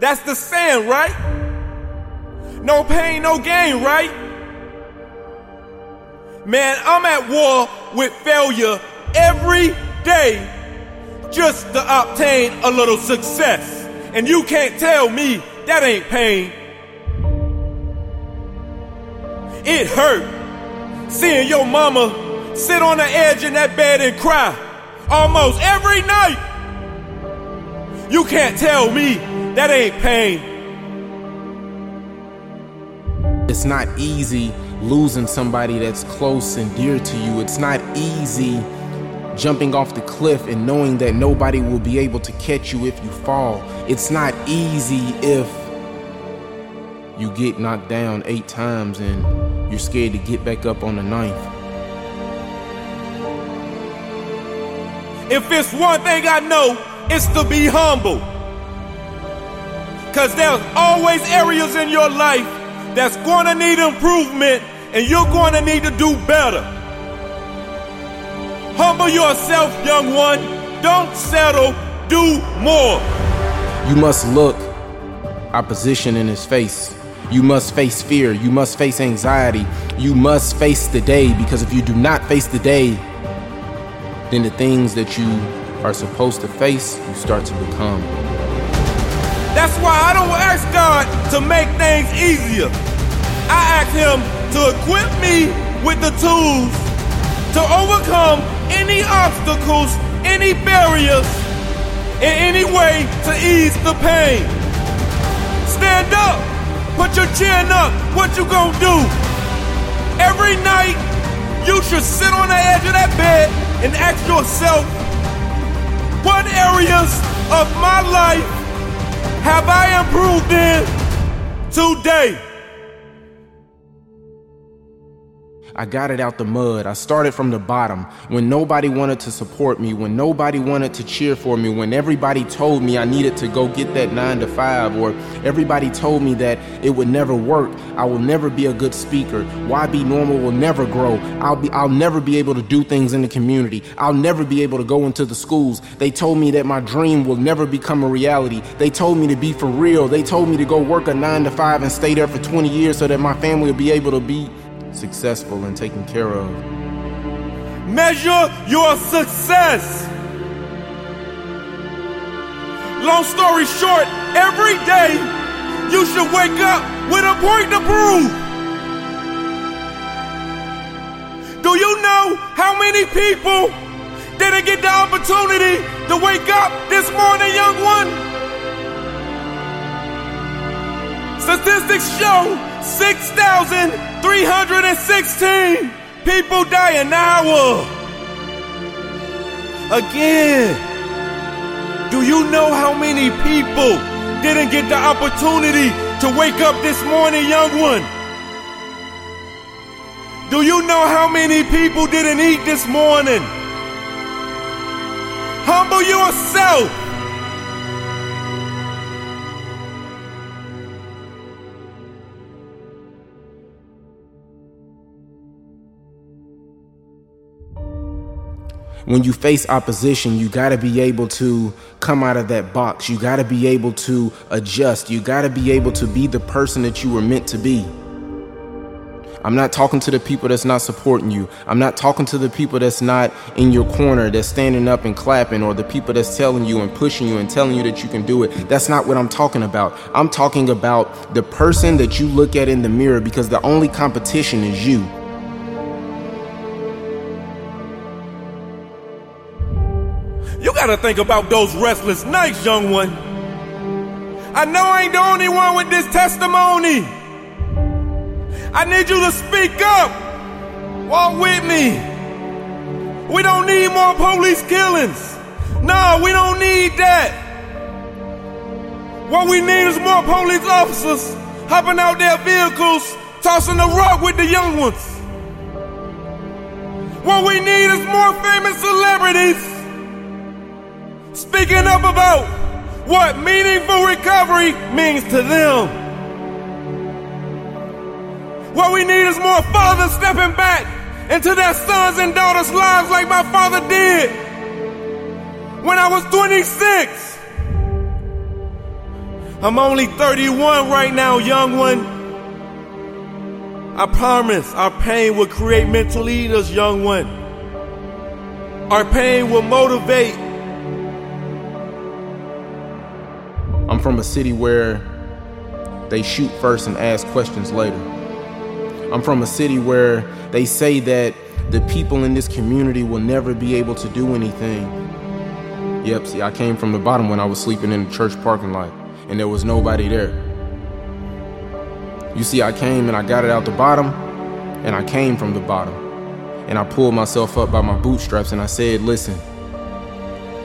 That's the saying, right? No pain, no gain, right? Man, I'm at war with failure every day just to obtain a little success. And you can't tell me that ain't pain. It hurt seeing your mama sit on the edge in that bed and cry almost every night. You can't tell me that ain't pain. It's not easy losing somebody that's close and dear to you. It's not easy jumping off the cliff and knowing that nobody will be able to catch you if you fall. It's not easy if you get knocked down eight times and you're scared to get back up on the ninth. If it's one thing I know, it's to be humble. Cause there's always areas in your life that's gonna need improvement and you're gonna need to do better. Humble yourself, young one. Don't settle. Do more. You must look opposition in his face. You must face fear. You must face anxiety. You must face the day because if you do not face the day, then the things that you are supposed to face, you start to become. That's why I don't ask God to make things easier. I ask Him to equip me with the tools to overcome any obstacles, any barriers, in any way to ease the pain. Stand up, put your chin up, what you gonna do? Every night, you should sit on the edge of that bed and ask yourself, what areas of my life have I improved in today? I got it out the mud. I started from the bottom when nobody wanted to support me, when nobody wanted to cheer for me, when everybody told me I needed to go get that nine to five, or everybody told me that it would never work. I will never be a good speaker. Why be normal will never grow. I'll be I'll never be able to do things in the community. I'll never be able to go into the schools. They told me that my dream will never become a reality. They told me to be for real. They told me to go work a nine to five and stay there for 20 years so that my family will be able to be successful and taken care of. Measure your success. Long story short, every day you should wake up with a point to prove. Do you know how many people didn't get the opportunity to wake up this morning, young one? Statistics show 6,316 people die an hour. Again, Do you know how many people didn't get the opportunity to wake up this morning, young one? Do you know how many people didn't eat this morning? Humble yourself. When you face opposition, you got to be able to come out of that box. You got to be able to adjust. You got to be able to be the person that you were meant to be. I'm not talking to the people that's not supporting you. I'm not talking to the people that's not in your corner, that's standing up and clapping, or the people that's telling you and pushing you and telling you that you can do it. That's not what I'm talking about. I'm talking about the person that you look at in the mirror because the only competition is you. Gotta think about those restless nights, young one. I know I ain't the only one with this testimony. I need you to speak up. Walk with me. We don't need more police killings. No, we don't need that. What we need is more police officers hopping out their vehicles, tossing the rock with the young ones. What we need is more famous celebrities speaking up about what meaningful recovery means to them. What we need is more fathers stepping back into their sons and daughters' lives like my father did when I was 26. I'm only 31 right now, young one. I promise our pain will create mental leaders, young one. Our pain will motivate I'm from a city where they shoot first and ask questions later. I'm from a city where they say that the people in this community will never be able to do anything. Yep, see, I came from the bottom when I was sleeping in the church parking lot, and there was nobody there. You see, I came and I got it out the bottom, and I came from the bottom. And I pulled myself up by my bootstraps and I said, listen,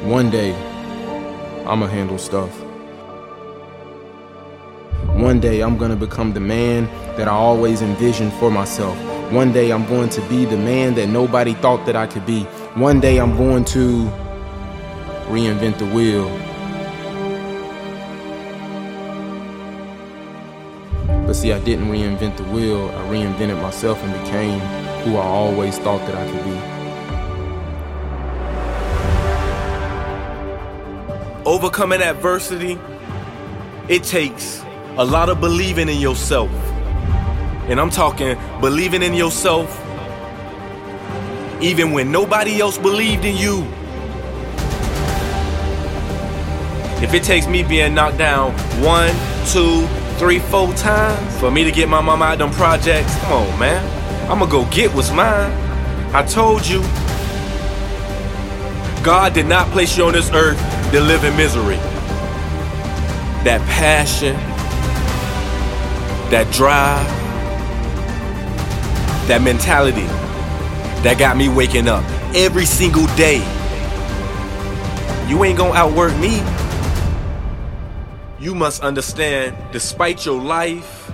one day, I'ma handle stuff. One day I'm gonna become the man that I always envisioned for myself. One day I'm going to be the man that nobody thought that I could be. One day I'm going to reinvent the wheel. But see, I didn't reinvent the wheel, I reinvented myself and became who I always thought that I could be. Overcoming adversity, it takes a lot of believing in yourself. And I'm talking believing in yourself even when nobody else believed in you. If it takes me being knocked down one, two, three, four times for me to get my mama out them projects, come on, man. I'ma go get what's mine. I told you. God did not place you on this earth to live in misery. That passion, that drive, that mentality that got me waking up every single day. You ain't gonna outwork me. You must understand, despite your life,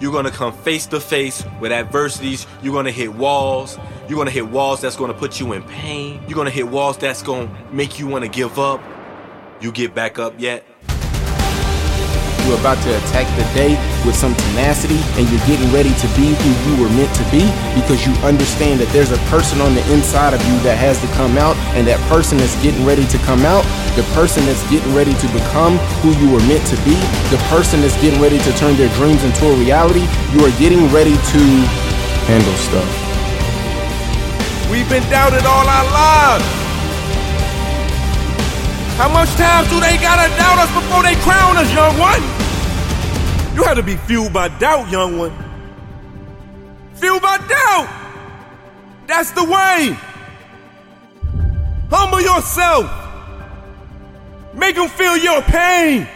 you're gonna come face to face with adversities. You're gonna hit walls. You're gonna hit walls that's gonna put you in pain. You're gonna hit walls that's gonna make you wanna give up. You get back up yet? You're about to attack the day with some tenacity and you're getting ready to be who you were meant to be because you understand that there's a person on the inside of you that has to come out and that person that's getting ready to come out, the person that's getting ready to become who you were meant to be, the person that's getting ready to turn their dreams into a reality, you are getting ready to handle stuff. We've been doubted all our lives. How much time do they gotta doubt us before they crown us, young one? You have to be fueled by doubt, young one. Fueled by doubt. That's the way. Humble yourself. Make them feel your pain.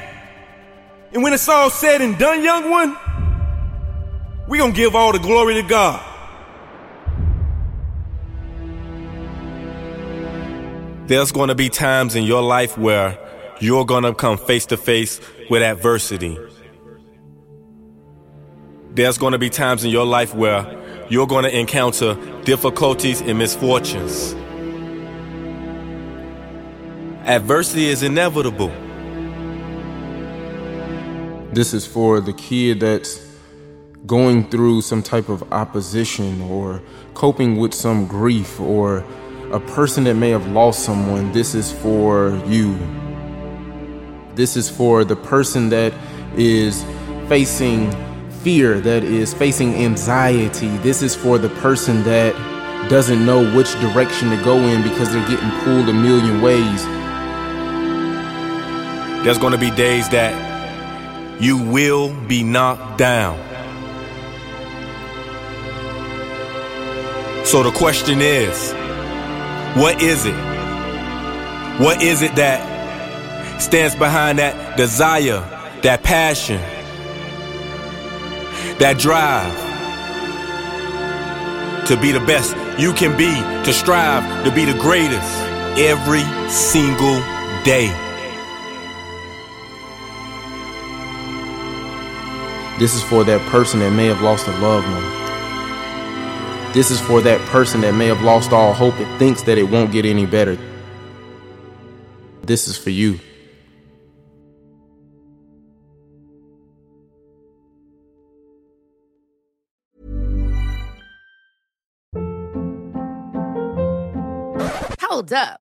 And when it's all said and done, young one, we gonna give all the glory to God. There's going to be times in your life where you're gonna come face to face with adversity. There's gonna be times in your life where you're gonna encounter difficulties and misfortunes. Adversity is inevitable. This is for the kid that's going through some type of opposition or coping with some grief or a person that may have lost someone. This is for you. This is for the person that is facing fear, that is facing anxiety. This is for the person that doesn't know which direction to go in because they're getting pulled a million ways. There's gonna be days that you will be knocked down. So the question is, what is it? What is it that stands behind that desire, that passion, that drive to be the best you can be, to strive to be the greatest every single day? This is for that person that may have lost a loved one. This is for that person that may have lost all hope and thinks that it won't get any better. This is for you. Hold up.